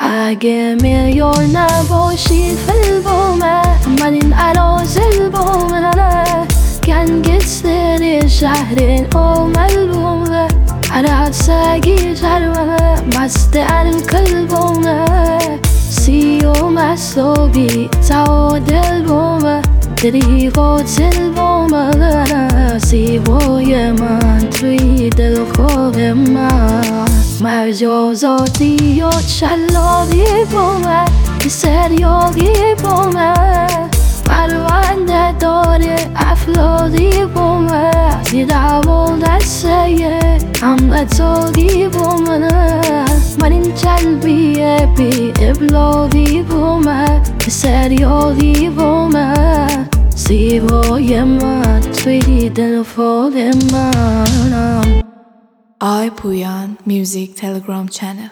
حاجم يورنا بوشي في البومة مالين أروز البومة كان قصري شهرين أو ملبومة على ساقي جرمة مستعن كل بومة سيو مسوبي تعود البومة تريفوت البومة سيبو يمان تريد الخوف ما Maravilhoso Dio Shalom Yipome Serio Yipome Marwanda Dore Aflo Yipome Sidavo Lasaye Amla Togi Yipome Marin Chalbi Epi Iblo Yipome Serio Yipome Sivo Yema Tweedle for them I Puyan Music Telegram channel